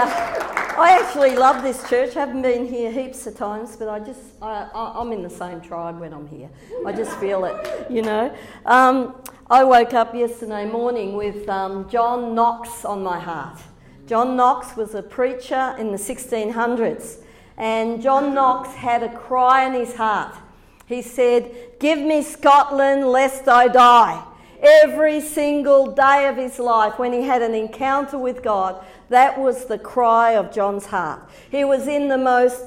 I, actually love this church. I haven't been here heaps of times, but I just, I, I, am in the same tribe when I'm here. I just feel it, you know. Um, I woke up yesterday morning with um, John Knox on my heart. John Knox was a preacher in the 1600s, and John Knox had a cry in his heart. He said, Give me Scotland lest I die. Every single day of his life, when he had an encounter with God, that was the cry of John's heart. He was in the most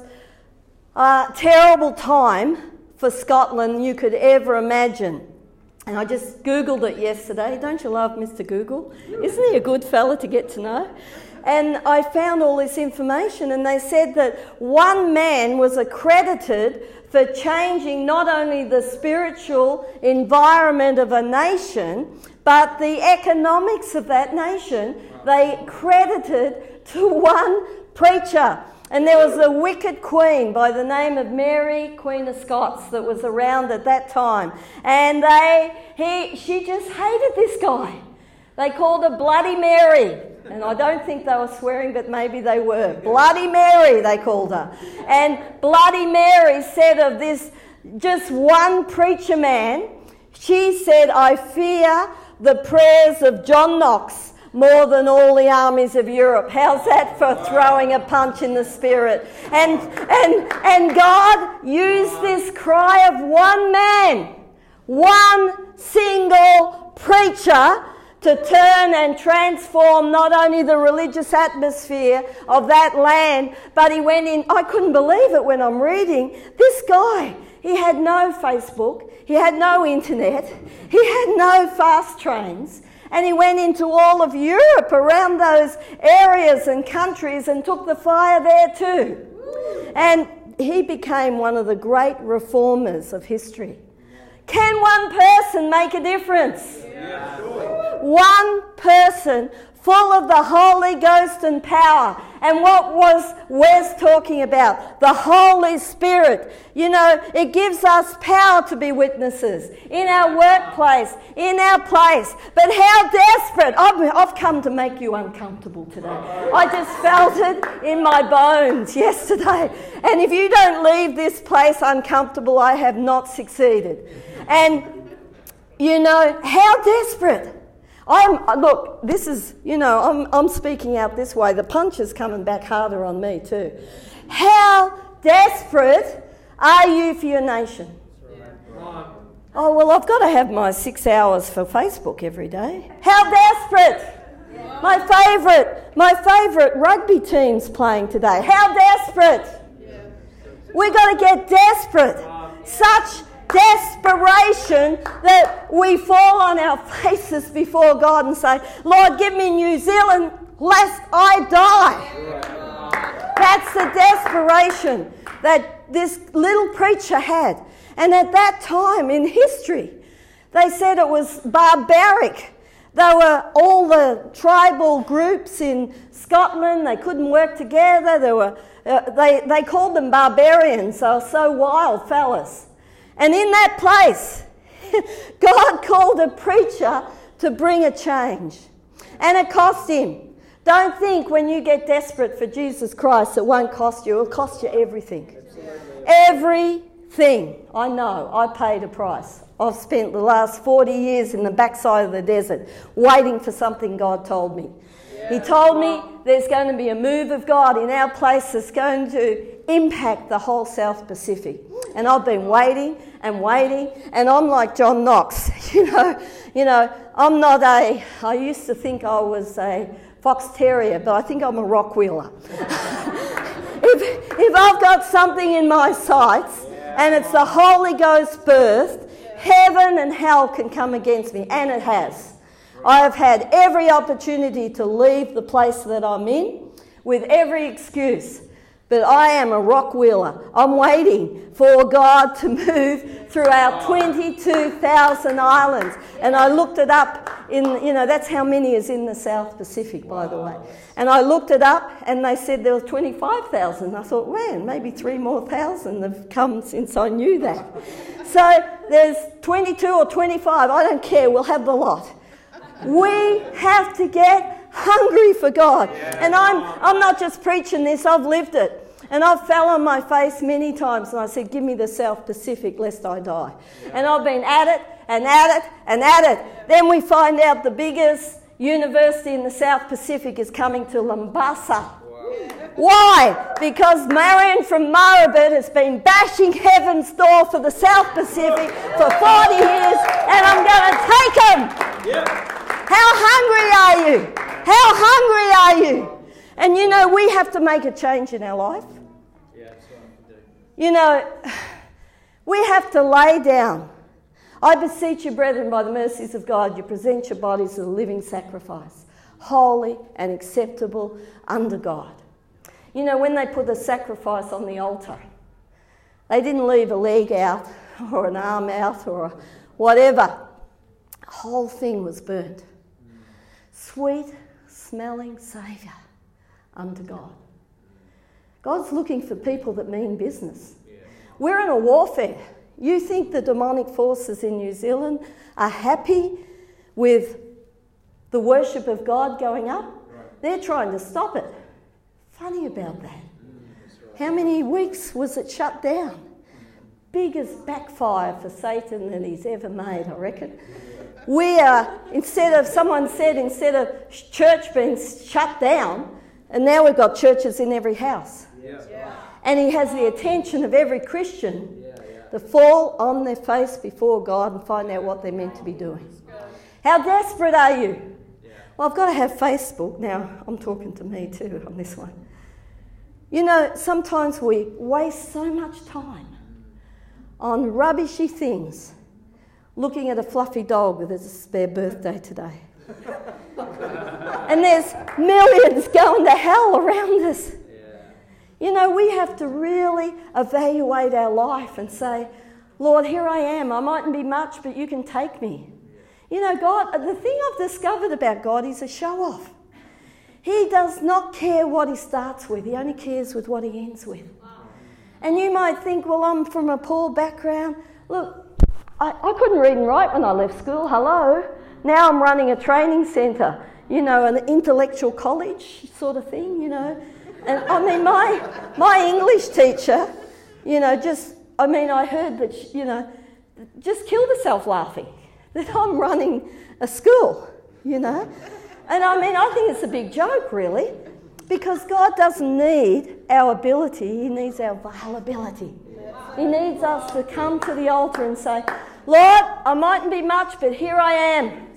uh, terrible time for Scotland you could ever imagine. And I just Googled it yesterday. Don't you love Mr. Google? Isn't he a good fella to get to know? And I found all this information, and they said that one man was accredited for changing not only the spiritual environment of a nation, but the economics of that nation. They credited to one preacher. And there was a wicked queen by the name of Mary, Queen of Scots, that was around at that time. And they, he, she just hated this guy. They called her Bloody Mary. And I don't think they were swearing, but maybe they were. Bloody Mary, they called her. And Bloody Mary said of this just one preacher man, she said, I fear the prayers of John Knox more than all the armies of Europe. How's that for throwing a punch in the spirit? And, and, and God used this cry of one man, one single preacher to turn and transform not only the religious atmosphere of that land, but he went in. I couldn't believe it when I'm reading. This guy, he had no Facebook, he had no internet, he had no fast trains. And he went into all of Europe around those areas and countries and took the fire there too. And he became one of the great reformers of history. Can one person make a difference? One person full of the Holy Ghost and power. And what was Wes talking about? The Holy Spirit. You know, it gives us power to be witnesses in our workplace, in our place. But how desperate! I've, I've come to make you uncomfortable today. I just felt it in my bones yesterday. And if you don't leave this place uncomfortable, I have not succeeded. And you know, how desperate. I'm, uh, look, this is, you know, I'm, I'm speaking out this way. The punch is coming back harder on me too. How desperate are you for your nation? Oh, well, I've got to have my six hours for Facebook every day. How desperate! My favourite, my favourite rugby team's playing today. How desperate! We've got to get desperate. Such desperation that we fall on our faces before God and say, Lord, give me New Zealand lest I die. That's the desperation that this little preacher had. And at that time in history, they said it was barbaric. They were all the tribal groups in Scotland. They couldn't work together. They, were, uh, they, they called them barbarians. They were so wild fellas. And in that place, God called a preacher to bring a change. And it cost him. Don't think when you get desperate for Jesus Christ, it won't cost you. It'll cost you everything. Everything. I know. I paid a price. I've spent the last 40 years in the backside of the desert waiting for something God told me. He told me there's going to be a move of God in our place that's going to impact the whole South Pacific. And I've been waiting and waiting, and I'm like John Knox, you know. You know, I'm not a. I used to think I was a fox terrier, but I think I'm a rottweiler. if, if I've got something in my sights and it's the Holy Ghost birthed, heaven and hell can come against me, and it has. I have had every opportunity to leave the place that I'm in with every excuse. But I am a rottweiler. I'm waiting for God to move through our 22,000 islands. And I looked it up in, you know, that's how many is in the South Pacific, by the way. And I looked it up and they said there were 25,000. I thought, man, maybe three more thousand have come since I knew that. So there's 22 or 25, I don't care, we'll have the lot. We have to get hungry for God. And I'm, I'm not just preaching this, I've lived it. And I fell on my face many times and I said, Give me the South Pacific lest I die. And I've been at it and at it and at it. Then we find out the biggest university in the South Pacific is coming to Mombasa. Why? Because Marion from Murrabit has been bashing heaven's door for the South Pacific for 40 years, and I'm going to take them. How hungry are you? How hungry are you? And you know, we have to make a change in our life. You know, we have to lay down. I beseech you, brethren, by the mercies of God, you present your bodies as a living sacrifice, holy and acceptable under God. You know, when they put the sacrifice on the altar, they didn't leave a leg out or an arm out or whatever. The whole thing was burnt. Sweet smelling Saviour unto God. God's looking for people that mean business. We're in a warfare. You think the demonic forces in New Zealand are happy with the worship of God going up? They're trying to stop it. Funny about that. Mm, How many weeks was it shut down? Biggest backfire for Satan that he's ever made, I reckon. We are, instead of, someone said, instead of church being shut down, and now we've got churches in every house. Yeah. And he has the attention of every Christian yeah. to fall on their face before God and find out what they're meant to be doing. How desperate are you? Well, I've got to have Facebook now. I'm talking to me too on this one. You know, sometimes we waste so much time on rubbishy things, looking at a fluffy dog with its spare birthday today. and there's millions going to hell around us. You know, we have to really evaluate our life and say, Lord, here I am. I mightn't be much, but you can take me. You know, God, the thing I've discovered about God is a show off. He does not care what he starts with, he only cares with what he ends with. And you might think, well, I'm from a poor background. Look, I, I couldn't read and write when I left school. Hello. Now I'm running a training centre, you know, an intellectual college sort of thing, you know. And I mean, my, my English teacher, you know, just, I mean, I heard that, she, you know, just killed herself laughing that I'm running a school, you know. And I mean, I think it's a big joke, really, because God doesn't need our ability, He needs our availability. He needs us to come to the altar and say, Lord, I mightn't be much, but here I am.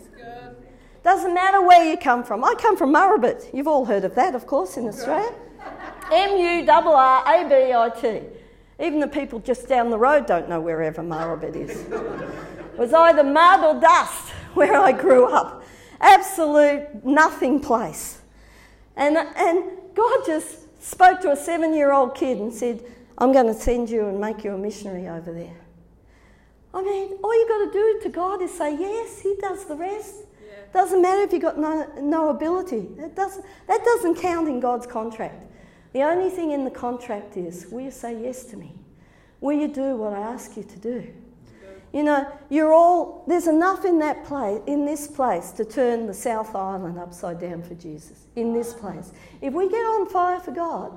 Doesn't matter where you come from. I come from Murrabit. You've all heard of that, of course, in Australia. M U R R A B I T. Even the people just down the road don't know wherever Murrabit is. it was either mud or dust where I grew up. Absolute nothing place. And, and God just spoke to a seven year old kid and said, I'm going to send you and make you a missionary over there. I mean, all you've got to do to God is say yes, He does the rest. Yeah. Doesn't matter if you've got no, no ability. That doesn't, that doesn't count in God's contract. The only thing in the contract is will you say yes to me? Will you do what I ask you to do? You know, you're all there's enough in that place in this place to turn the South Island upside down for Jesus. In this place. If we get on fire for God,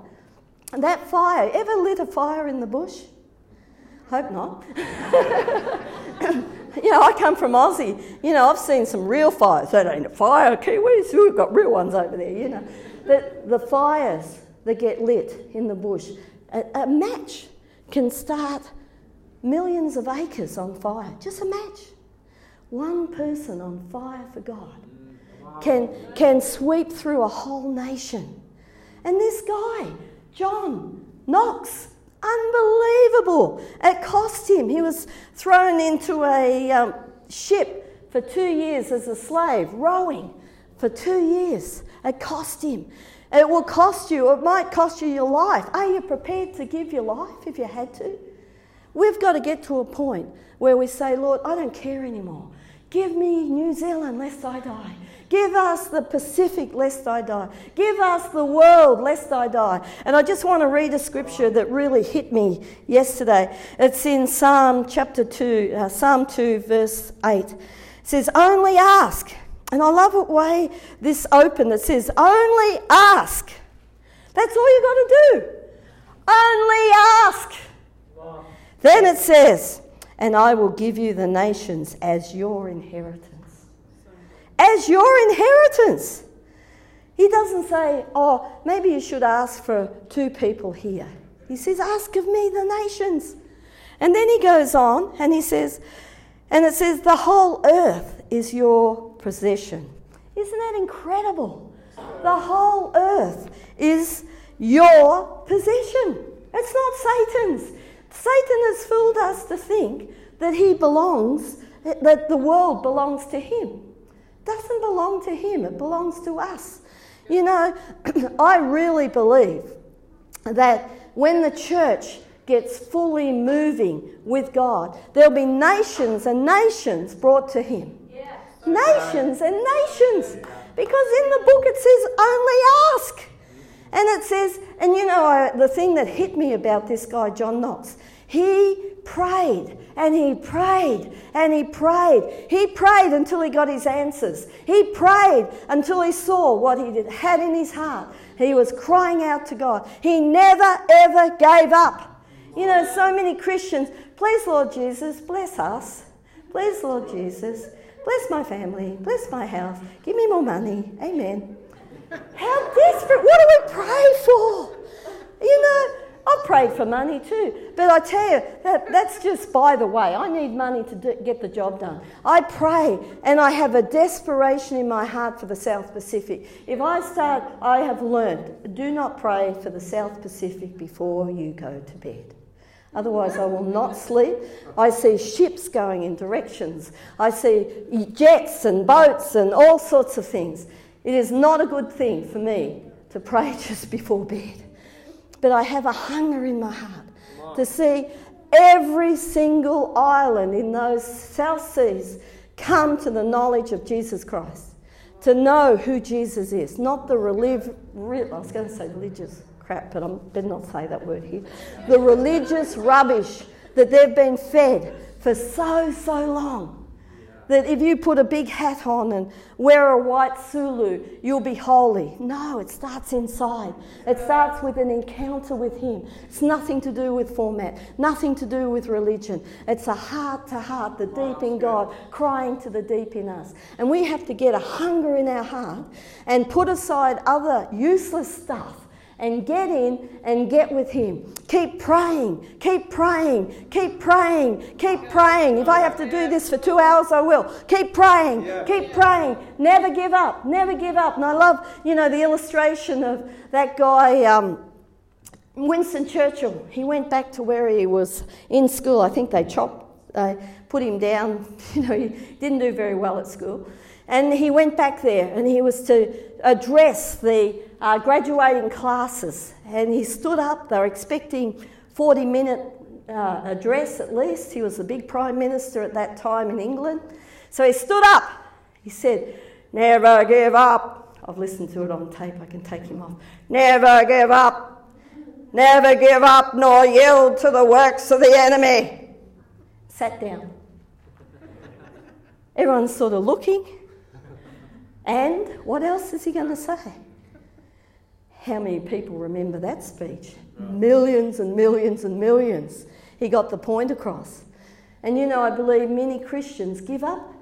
that fire, ever lit a fire in the bush? Hope not. you know, I come from Aussie. You know, I've seen some real fires. That ain't a fire, Kiwis. We've got real ones over there, you know. But the fires that get lit in the bush, a, a match can start millions of acres on fire. Just a match. One person on fire for God can, can sweep through a whole nation. And this guy, John Knox, unbelievable. It cost him. He was thrown into a um, ship for two years as a slave, rowing for two years. It cost him. It will cost you, it might cost you your life. Are you prepared to give your life if you had to? We've got to get to a point where we say, Lord, I don't care anymore. Give me New Zealand lest I die. Give us the Pacific lest I die. Give us the world lest I die. And I just want to read a scripture that really hit me yesterday. It's in Psalm chapter 2, uh, Psalm 2, verse 8. It says, Only ask And I love the way this open that says, only ask. That's all you've got to do. Only ask. Then it says, and I will give you the nations as your inheritance. As your inheritance. He doesn't say, oh, maybe you should ask for two people here. He says, ask of me the nations. And then he goes on and he says, and it says, the whole earth is your possession. Isn't that incredible? The whole earth is your possession. It's not Satan's. Satan has fooled us to think that he belongs, that the world belongs to him. It doesn't belong to him, it belongs to us. You know, I really believe that when the church gets fully moving with God, there'll be nations and nations brought to him. Nations and nations. Because in the book it says, only ask. And it says, and you know, I, the thing that hit me about this guy, John Knox, he prayed and he prayed and he prayed. He prayed until he got his answers. He prayed until he saw what he did, had in his heart. He was crying out to God. He never ever gave up. You know, so many Christians, please, Lord Jesus, bless us. Please, Lord Jesus, bless my family, bless my house, give me more money. Amen. How desperate. What do we pray for? You know, I've prayed for money too. But I tell you, that, that's just by the way. I need money to get the job done. I pray and I have a desperation in my heart for the South Pacific. If I start, I have learned do not pray for the South Pacific before you go to bed. Otherwise, I will not sleep. I see ships going in directions. I see jets and boats and all sorts of things. It is not a good thing for me to pray just before bed. But I have a hunger in my heart to see every single island in those South Seas come to the knowledge of Jesus Christ, to know who Jesus is, not the religious, I was going to say religious crap, but I better not say that word here, the religious rubbish that they've been fed for so, so long that if you put a big hat on and wear a white Sulu, you'll be holy. No, it starts inside. It starts with an encounter with Him. It's nothing to do with format, nothing to do with religion. It's a heart to heart, the deep in God, crying to the deep in us. And we have to get a hunger in our heart and put aside other useless stuff and get in and get with Him. Keep praying, keep praying, keep praying, keep praying. If I have to do this for two hours, I will. Keep praying, keep praying. Never give up, never give up. And I love, you know, the illustration of that guy. Um, Winston Churchill, he went back to where he was in school. I think they chopped, they put him down. You know, he didn't do very well at school. And he went back there and he was to address the uh, graduating classes. And he stood up, they were expecting 40 minute uh, address at least. He was the big prime minister at that time in England. So he stood up. He said, Never give up. I've listened to it on tape, I can take him off. Never give up. Never give up nor yield to the works of the enemy. Sat down. Everyone's sort of looking. And what else is he going to say? How many people remember that speech? Millions and millions and millions. He got the point across. And you know, I believe many Christians give up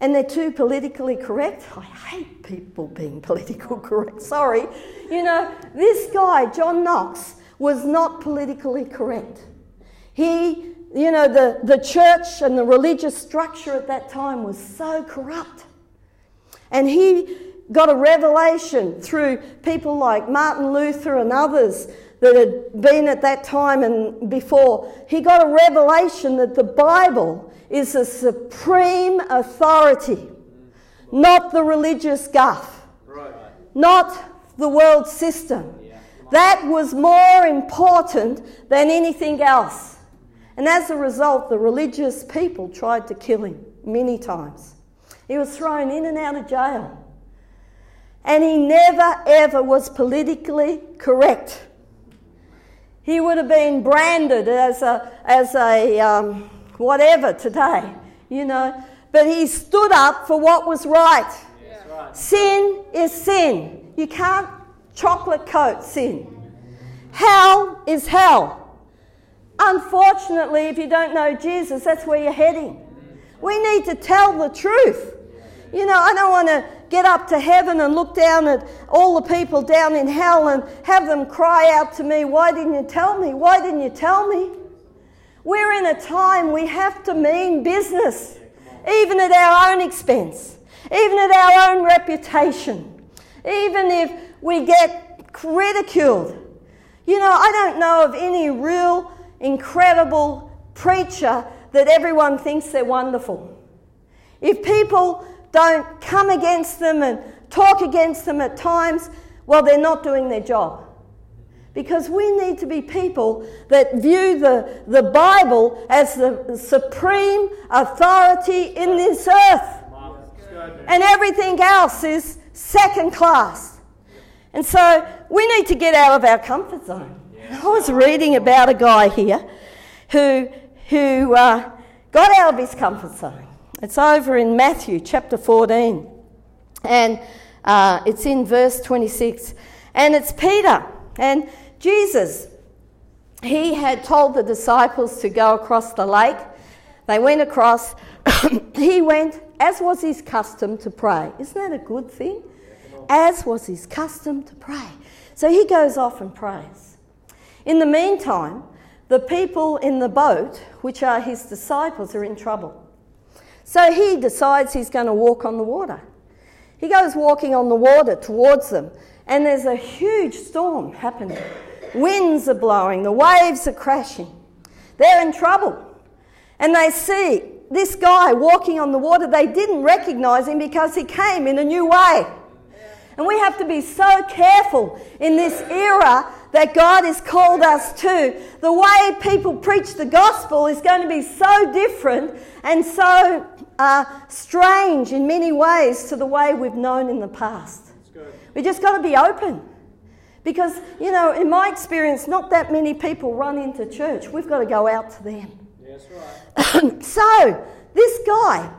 and they're too politically correct. I hate people being political correct. Sorry. You know, this guy, John Knox, was not politically correct. He, you know, the, the church and the religious structure at that time was so corrupt. And he got a revelation through people like Martin Luther and others that had been at that time and before. He got a revelation that the Bible is the supreme authority, not the religious guff, right. not the world system. That was more important than anything else. And as a result, the religious people tried to kill him many times. He was thrown in and out of jail. And he never ever was politically correct. He would have been branded as a, as a um, whatever today, you know. but he stood up for what was right. Sin is sin. You can't chocolate coat sin. Hell is hell. Unfortunately, if you don't know Jesus, that's where you're heading. We need to tell the truth. You know, I don't want to get up to heaven and look down at all the people down in hell and have them cry out to me, Why didn't you tell me? Why didn't you tell me? We're in a time we have to mean business, even at our own expense, even at our own reputation, even if we get ridiculed. You know, I don't know of any real incredible preacher that everyone thinks they're wonderful. If people don't come against them and talk against them at times, well, they're not doing their job. Because we need to be people that view the, the Bible as the supreme authority in this earth. And everything else is second class. And so we need to get out of our comfort zone. I was reading about a guy here who, who uh, got out of his comfort zone. It's over in Matthew chapter 14, and uh, it's in verse 26. And it's Peter. And Jesus, he had told the disciples to go across the lake. They went across. he went, as was his custom, to pray. Isn't that a good thing? As was his custom to pray. So he goes off and prays. In the meantime, the people in the boat, which are his disciples, are in trouble. So he decides he's going to walk on the water. He goes walking on the water towards them, and there's a huge storm happening. Winds are blowing, the waves are crashing. They're in trouble. And they see this guy walking on the water. They didn't recognize him because he came in a new way. And we have to be so careful in this era that God has called us to. The way people preach the gospel is going to be so different and so uh, strange in many ways to the way we've known in the past. We just got to be open. Because, you know, in my experience, not that many people run into church. We've got to go out to them. Yes, right. so, this guy,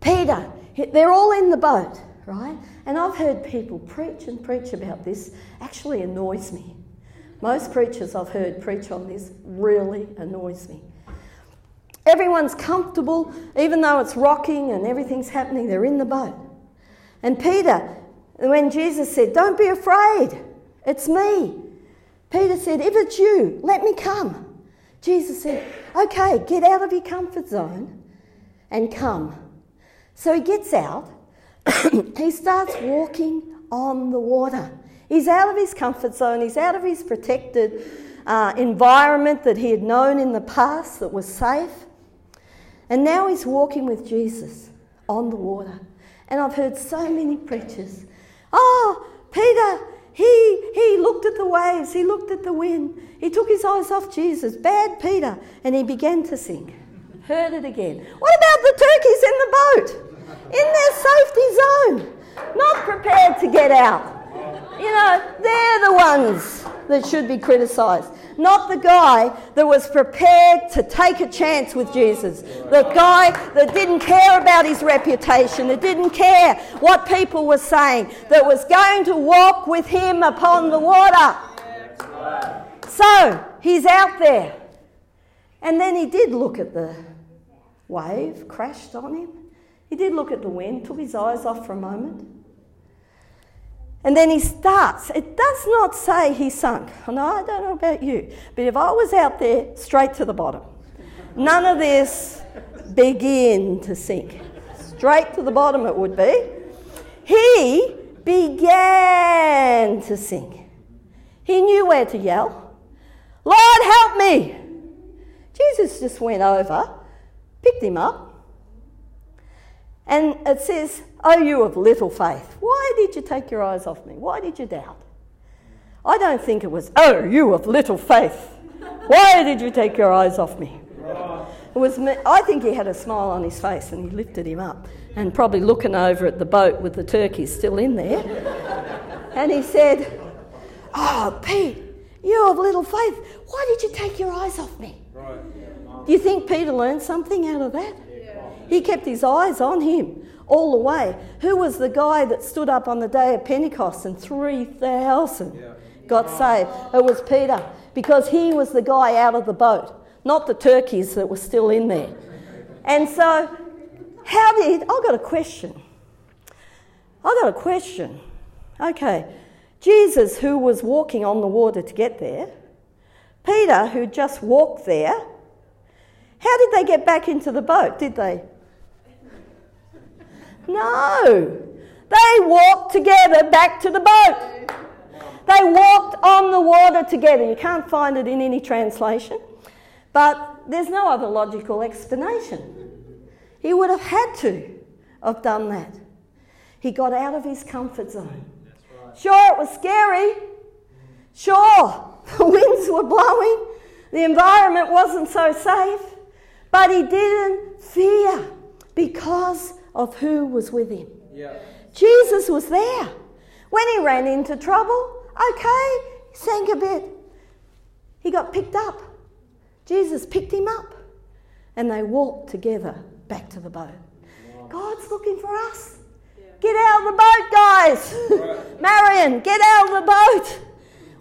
Peter, they're all in the boat, right? And I've heard people preach and preach about this, actually annoys me. Most preachers I've heard preach on this really annoys me. Everyone's comfortable, even though it's rocking and everything's happening, they're in the boat. And Peter, when Jesus said, Don't be afraid, it's me. Peter said, If it's you, let me come. Jesus said, Okay, get out of your comfort zone and come. So he gets out, he starts walking on the water. He's out of his comfort zone, he's out of his protected uh, environment that he had known in the past that was safe. And now he's walking with Jesus on the water. And I've heard so many preachers, oh, Peter, he, he looked at the waves, he looked at the wind, he took his eyes off Jesus, bad Peter, and he began to sink. Heard it again. What about the turkeys in the boat? In their safety zone, not prepared to get out. You know, they're the ones that should be criticised not the guy that was prepared to take a chance with Jesus, the guy that didn't care about his reputation, that didn't care what people were saying, that was going to walk with him upon the water. So he's out there. And then he did look at the wave, crashed on him. He did look at the wind, took his eyes off for a moment. And then he starts. It does not say he sunk. No, I don't know about you, but if I was out there, straight to the bottom. None of this begin to sink. Straight to the bottom it would be. He began to sink. He knew where to yell. Lord, help me! Jesus just went over, picked him up, and it says, Oh, you of little faith, why did you take your eyes off me? Why did you doubt? I don't think it was, Oh, you of little faith, why did you take your eyes off me? It was, I think he had a smile on his face and he lifted him up and probably looking over at the boat with the turkeys still in there. and he said, Oh, Pete, you of little faith, why did you take your eyes off me? Do you think Peter learned something out of that? He kept his eyes on him all the way. Who was the guy that stood up on the day of Pentecost and 3,000 Yeah. got saved? It was Peter because he was the guy out of the boat, not the turkeys that were still in there. And so, how did. I've got a question. I've got a question. Okay, Jesus, who was walking on the water to get there, Peter, who just walked there, how did they get back into the boat? Did they? No. They walked together back to the boat. They walked on the water together. You can't find it in any translation, but there's no other logical explanation. He would have had to have done that. He got out of his comfort zone. Sure, it was scary. Sure, the winds were blowing. The environment wasn't so safe. But he didn't fear because of who was with him. Yeah. Jesus was there. When he ran into trouble, okay, he sank a bit. He got picked up. Jesus picked him up. And they walked together back to the boat. God's looking for us. Get out of the boat, guys. Marion, get out of the boat.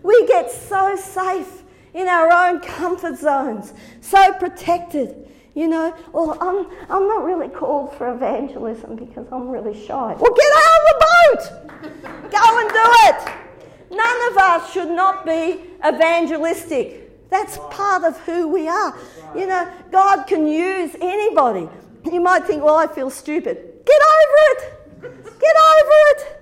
We get so safe in our own comfort zones, so protected. You know, well, I'm, I'm not really called for evangelism because I'm really shy. Well, get out of the boat. Go and do it. None of us should not be evangelistic. That's part of who we are. You know, God can use anybody. You might think, well, I feel stupid. Get over it. Get over it.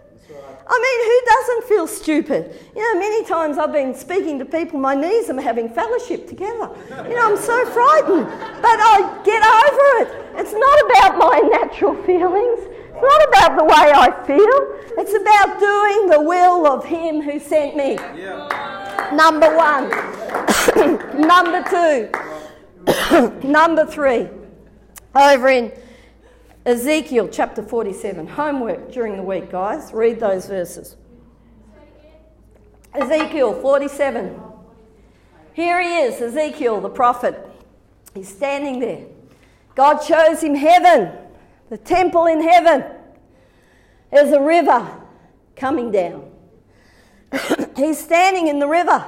I mean, who doesn't feel stupid? You know, many times I've been speaking to people, my knees are having fellowship together. You know, I'm so frightened. But I get over it. It's not about my natural feelings, it's not about the way I feel. It's about doing the will of Him who sent me. Yeah. Number one. Number two. Number three. Over in Ezekiel chapter 47. Homework during the week, guys. Read those verses. Ezekiel 47. Here he is, Ezekiel the prophet. He's standing there. God shows him heaven, the temple in heaven. There's a river coming down. He's standing in the river,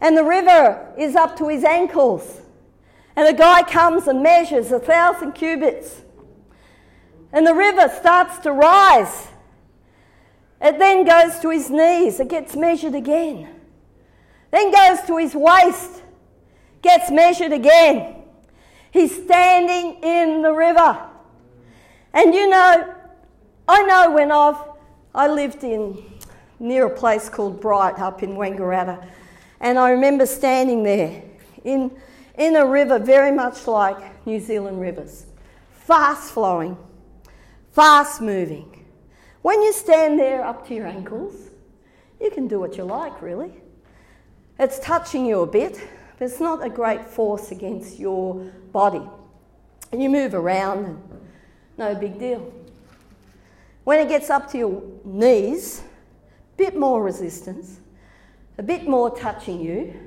and the river is up to his ankles. And a guy comes and measures a thousand cubits. And the river starts to rise. It then goes to his knees. It gets measured again. Then goes to his waist. Gets measured again. He's standing in the river. And you know, I know when I've I lived in near a place called Bright up in Wangaratta, and I remember standing there in in a river very much like New Zealand rivers, fast flowing, fast moving. When you stand there up to your ankles, you can do what you like, really. It's touching you a bit, but it's not a great force against your body. And you move around, and no big deal. When it gets up to your knees, a bit more resistance, a bit more touching you,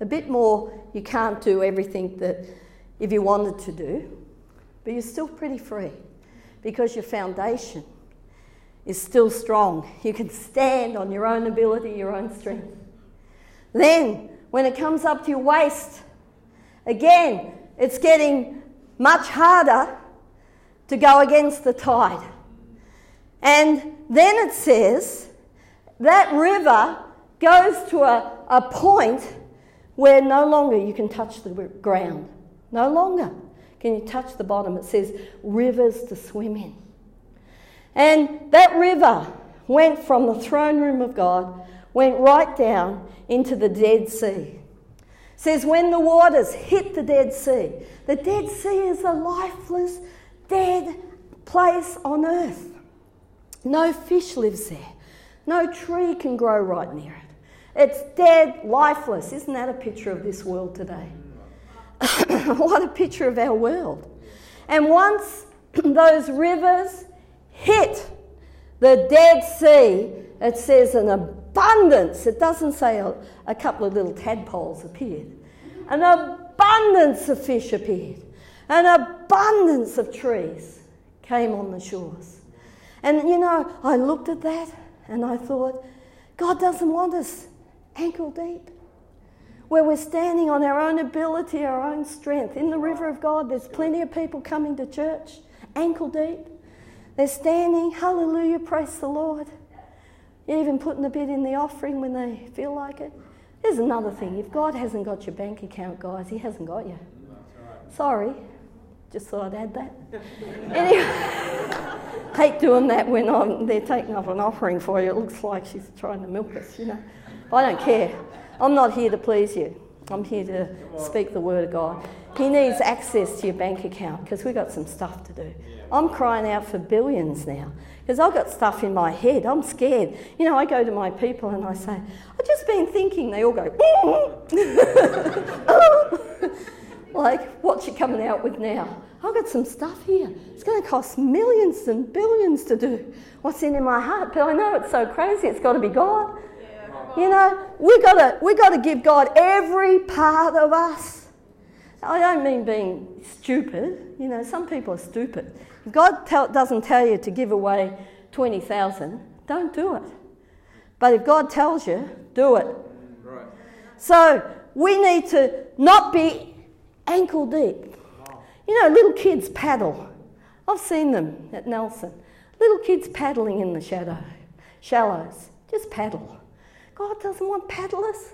a bit more you can't do everything that if you wanted to do, but you're still pretty free because your foundation is still strong. You can stand on your own ability, your own strength. Then, when it comes up to your waist, again, it's getting much harder to go against the tide. And then it says that river goes to a, a point where no longer you can touch the ground. No longer can you touch the bottom. It says rivers to swim in. And that river went from the throne room of God, went right down into the Dead Sea. It says when the waters hit the Dead Sea, the Dead Sea is a lifeless, dead place on earth. No fish lives there. No tree can grow right near it. It's dead, lifeless. Isn't that a picture of this world today? what a picture of our world. And once those rivers hit the Dead Sea, it says an abundance. It doesn't say a, a couple of little tadpoles appeared. An abundance of fish appeared. An abundance of trees came on the shores. And you know, I looked at that and I thought, God doesn't want us ankle deep. Where we're standing on our own ability, our own strength. In the river of God, there's plenty of people coming to church, ankle deep. They're standing, hallelujah, praise the Lord. Even putting a bit in the offering when they feel like it. There's another thing. If God hasn't got your bank account, guys, He hasn't got you. Sorry. Just thought I'd add that. anyway, hate doing that when I'm, they're taking up an offering for you. It looks like she's trying to milk us, you know. I don't care. I'm not here to please you. I'm here to speak the word of God. He needs access to your bank account because we've got some stuff to do. I'm crying out for billions now because I've got stuff in my head. I'm scared. You know, I go to my people and I say, I've just been thinking. They all go, oh. like, what's you coming out with now? I've got some stuff here. It's going to cost millions and billions to do what's in, my heart. But I know it's so crazy, it's got to be God. You know, we got to we got to give God every part of us. I don't mean being stupid. You know, some people are stupid. If God tell, doesn't tell you to give away twenty thousand, don't do it. But if God tells you, do it. Right. So we need to not be ankle deep. You know, little kids paddle. I've seen them at Nelson. Little kids paddling in the shadow, shallows. Just paddle. God doesn't want paddlers.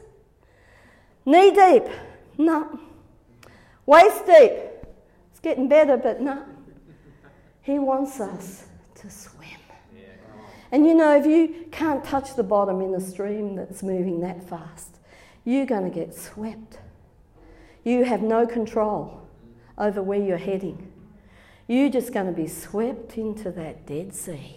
Knee deep, no. Waist deep, it's getting better, but no. He wants us to swim. And you know, if you can't touch the bottom in a stream that's moving that fast, you're going to get swept. You have no control over where you're heading. You're just going to be swept into that Dead Sea.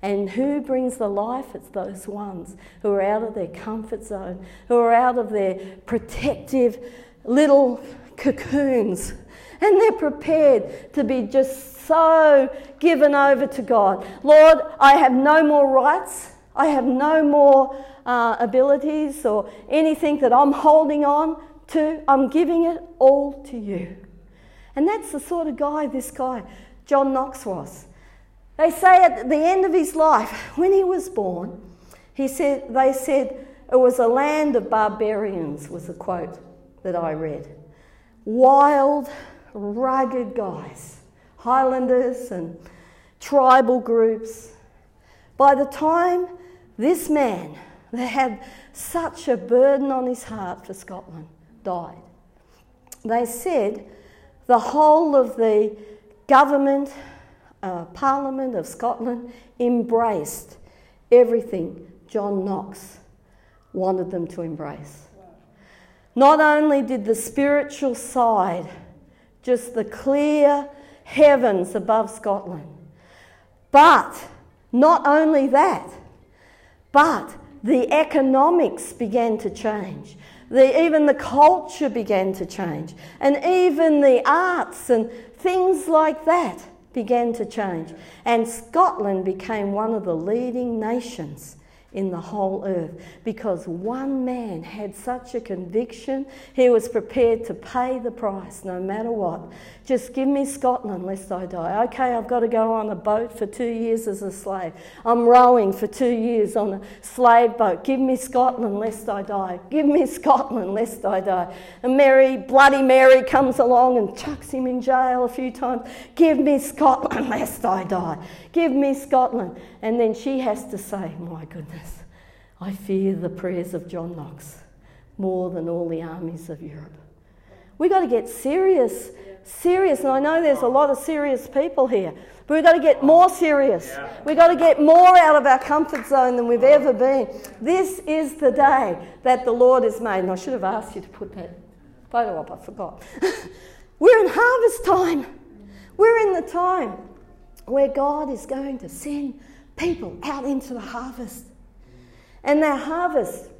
And who brings the life? It's those ones who are out of their comfort zone, who are out of their protective little cocoons. And they're prepared to be just so given over to God. Lord, I have no more rights. I have no more uh, abilities or anything that I'm holding on to. I'm giving it all to you. And that's the sort of guy this guy, John Knox, was. They say at the end of his life, when he was born, he said, they said it was a land of barbarians, was a quote that I read. Wild, rugged guys, Highlanders and tribal groups. By the time this man that had such a burden on his heart for Scotland died, they said the whole of the government uh, Parliament of Scotland embraced everything John Knox wanted them to embrace. Not only did the spiritual side, just the clear heavens above Scotland, but not only that, but the economics began to change. The, even the culture began to change, and even the arts and things like that began to change. And Scotland became one of the leading nations in the whole earth because one man had such a conviction, he was prepared to pay the price no matter what. Just give me Scotland lest I die. Okay, I've got to go on a boat for two years as a slave. I'm rowing for two years on a slave boat. Give me Scotland lest I die. Give me Scotland lest I die. And Mary, Bloody Mary, comes along and chucks him in jail a few times. Give me Scotland lest I die. Give me Scotland. And then she has to say, My goodness, I fear the prayers of John Knox more than all the armies of Europe. We've got to get serious, serious. And I know there's a lot of serious people here, but we've got to get more serious. We've got to get more out of our comfort zone than we've ever been. This is the day that the Lord has made. And I should have asked you to put that photo up, I forgot. We're in harvest time. We're in the time where God is going to send people out into the harvest. And that harvest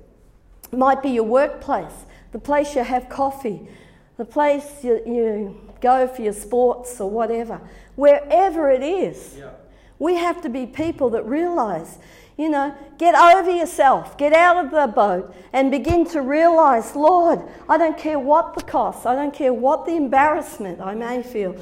might be your workplace, the place you have coffee, the place you, you go for your sports or whatever. Wherever it is, yeah. we have to be people that realize You know, get over yourself, get out of the boat, and begin to realize, Lord, I don't care what the cost, I don't care what the embarrassment I may feel.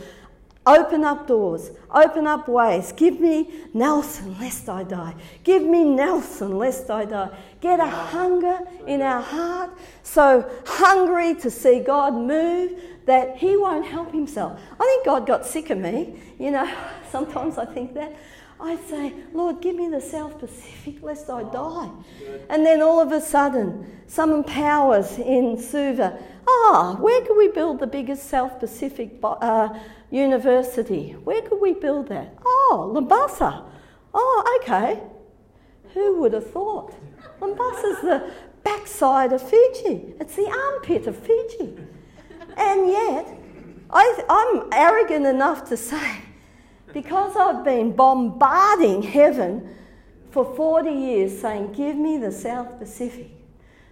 Open up doors, open up ways. Give me Nelson lest I die. Give me Nelson lest I die. Get a hunger in our heart, so hungry to see God move that He won't help Himself. I think God got sick of me. You know, sometimes I think that. I say, Lord, give me the South Pacific lest I die. And then all of a sudden, some powers in Suva, ah, where could we build the biggest South Pacific uh, university? Where could we build that? Oh, Labasa. Oh, okay. Who would have thought? Labasa's the backside of Fiji. It's the armpit of Fiji. And yet, I, I'm arrogant enough to say, because I've been bombarding heaven for 40 years saying, Give me the South Pacific,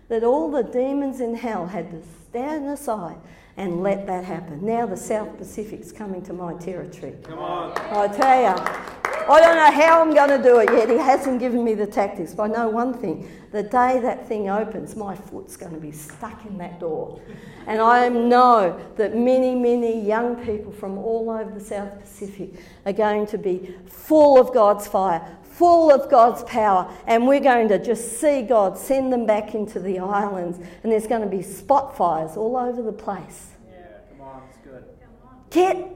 that all the demons in hell had to stand aside and let that happen. Now the South Pacific's coming to my territory. Come on. I tell you. I don't know how I'm going to do it yet. He hasn't given me the tactics, but I know one thing. The day that thing opens, my foot's going to be stuck in that door. And I know that many, many young people from all over the South Pacific are going to be full of God's fire, full of God's power, and we're going to just see God send them back into the islands, and there's going to be spot fires all over the place. Yeah, come on, it's good. Get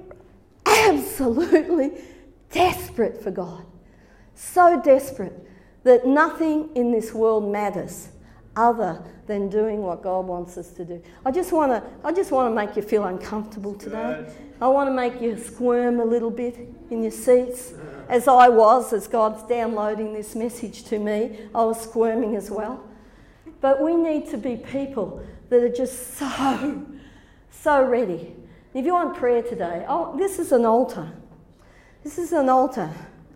absolutely desperate for God. So desperate that nothing in this world matters other than doing what God wants us to do. I just want to I just want to make you feel uncomfortable today. I want to make you squirm a little bit in your seats as I was as God's downloading this message to me. I was squirming as well. But we need to be people that are just so so ready. If you want prayer today, oh, this is an altar. This is an altar.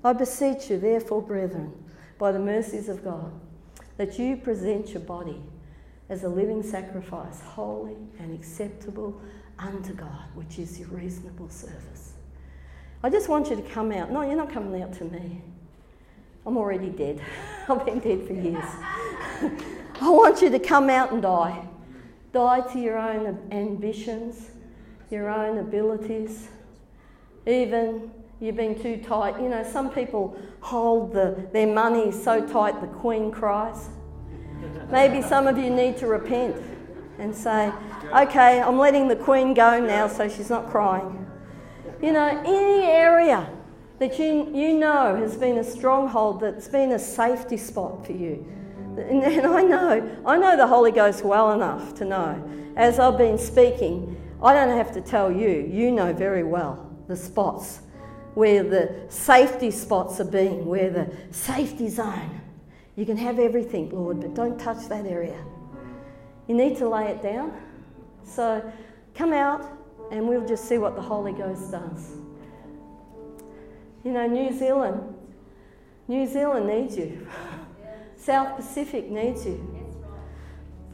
I beseech you, therefore, brethren, by the mercies of God, that you present your body as a living sacrifice, holy and acceptable unto God, which is your reasonable service. I just want you to come out. No, you're not coming out to me. I'm already dead. I've been dead for years. I want you to come out and die. Die to your own ambitions, your own abilities, even you've been too tight. You know, some people hold the, their money so tight the Queen cries. Maybe some of you need to repent and say, okay, I'm letting the Queen go now so she's not crying. You know, any area that you, you know has been a stronghold that's been a safety spot for you. And, and I know, I know the Holy Ghost well enough to know, as I've been speaking, I don't have to tell you, you know very well the spots where the safety spots are being, where the safety zone. You can have everything, Lord, but don't touch that area. You need to lay it down. So come out and we'll just see what the Holy Ghost does. You know, New Zealand, New Zealand needs you. South Pacific needs you.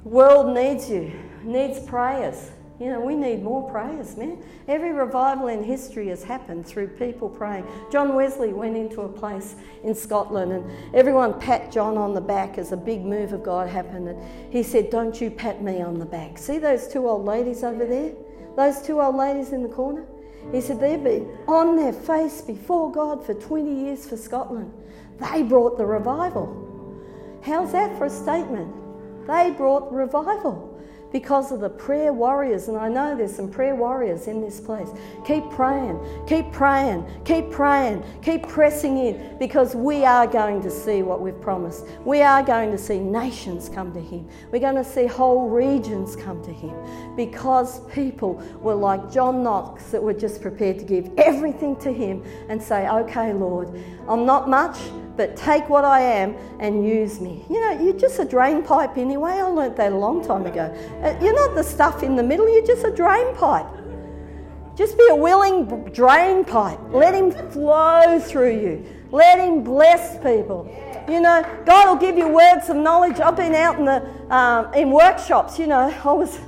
World needs you, needs prayers. You know, we need more prayers, man. Every revival in history has happened through people praying. John Wesley went into a place in Scotland and everyone pat John on the back as a big move of God happened. And he said, Don't you pat me on the back. See those two old ladies over there? Those two old ladies in the corner? He said, They've been on their face before God for 20 years for Scotland. They brought the revival. How's that for a statement? They brought revival because of the prayer warriors. And I know there's some prayer warriors in this place. Keep praying, keep praying, keep praying, keep pressing in because we are going to see what we've promised. We are going to see nations come to Him. We're going to see whole regions come to Him because people were like John Knox that were just prepared to give everything to Him and say, Okay, Lord, I'm not much but take what I am and use me. You know, you're just a drain pipe anyway. I learnt that a long time ago. Uh, you're not the stuff in the middle, you're just a drain pipe. Just be a willing drain pipe. Let Him flow through you. Let Him bless people. You know, God will give you words of knowledge. I've been out in the um, in workshops. You know, I was,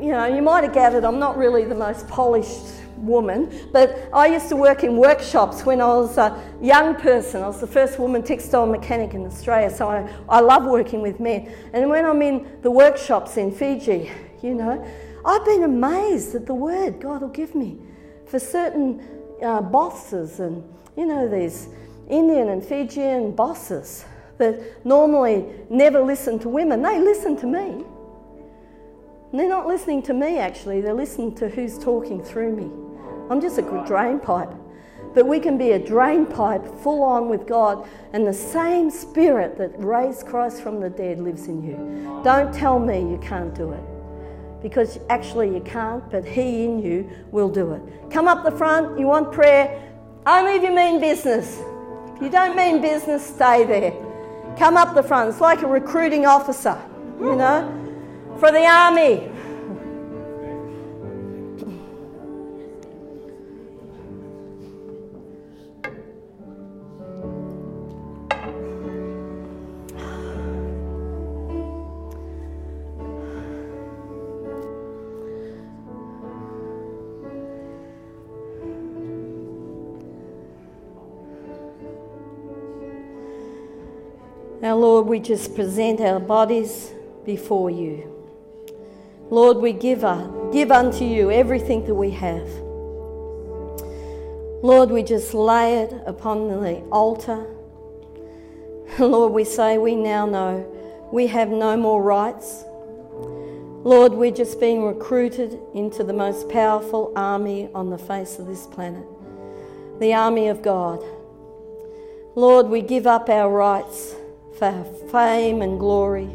you know, you might have gathered I'm not really the most polished woman, but I used to work in workshops when I was a young person. I was the first woman textile mechanic in Australia, so I, I love working with men. And when I'm in the workshops in Fiji, you know, I've been amazed at the word God will give me for certain uh, bosses and, you know, these Indian and Fijian bosses that normally never listen to women. They listen to me. And they're not listening to me, actually, they're listening to who's talking through me. I'm just a drain pipe. But we can be a drain pipe full on with God, and the same spirit that raised Christ from the dead lives in you. Don't tell me you can't do it. Because actually you can't, but He in you will do it. Come up the front, you want prayer, only if you mean business. If you don't mean business, stay there. Come up the front. It's like a recruiting officer, you know for the army. We just present our bodies before you. Lord, we give, give unto you everything that we have. Lord, we just lay it upon the altar. Lord, we say we now know we have no more rights. Lord, we're just being recruited into the most powerful army on the face of this planet the army of God. Lord, we give up our rights for fame and glory.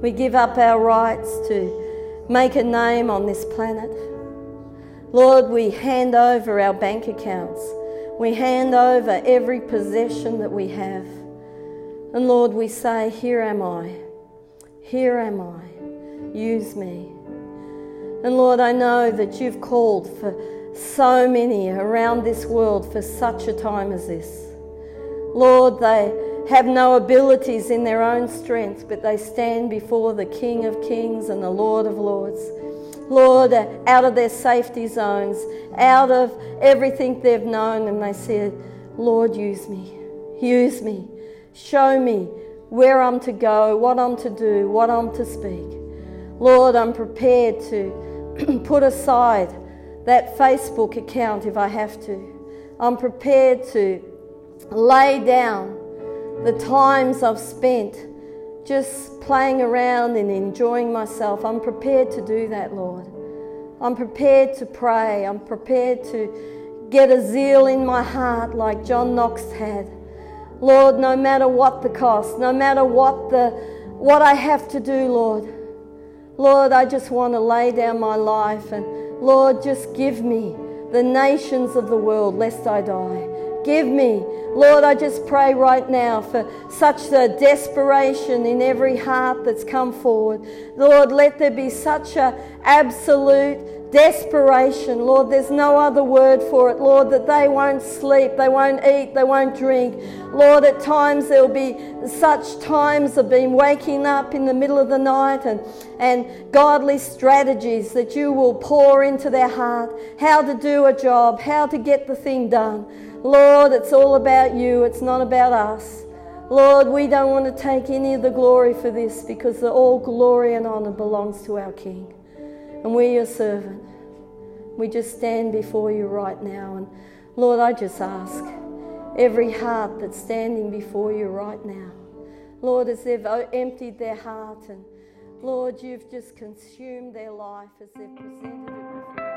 We give up our rights to make a name on this planet. Lord, we hand over our bank accounts. We hand over every possession that we have. And Lord, we say, Here am I. Here am I. Use me. And Lord, I know that you've called for so many around this world for such a time as this. Lord, they have no abilities in their own strength, but they stand before the King of Kings and the Lord of Lords. Lord, out of their safety zones, out of everything they've known, and they said, Lord, use me. Use me. Show me where I'm to go, what I'm to do, what I'm to speak. Lord, I'm prepared to put aside that Facebook account if I have to. I'm prepared to lay down the times I've spent just playing around and enjoying myself. I'm prepared to do that, Lord. I'm prepared to pray. I'm prepared to get a zeal in my heart like John Knox had. Lord, no matter what the cost, no matter what the what I have to do, Lord. Lord, I just want to lay down my life and Lord, just give me the nations of the world lest I die. Give me. Lord, I just pray right now for such a desperation in every heart that's come forward. Lord, let there be such a absolute desperation. Lord, there's no other word for it. Lord, that they won't sleep, they won't eat, they won't drink. Lord, at times there'll be such times of being waking up in the middle of the night and, and godly strategies that you will pour into their heart, how to do a job, how to get the thing done. Lord, it's all about you, it's not about us. Lord, we don't want to take any of the glory for this because the all glory and honor belongs to our King. And we're your servant. We just stand before you right now. And Lord, I just ask every heart that's standing before you right now, Lord, as they've emptied their heart and Lord, you've just consumed their life as they've presented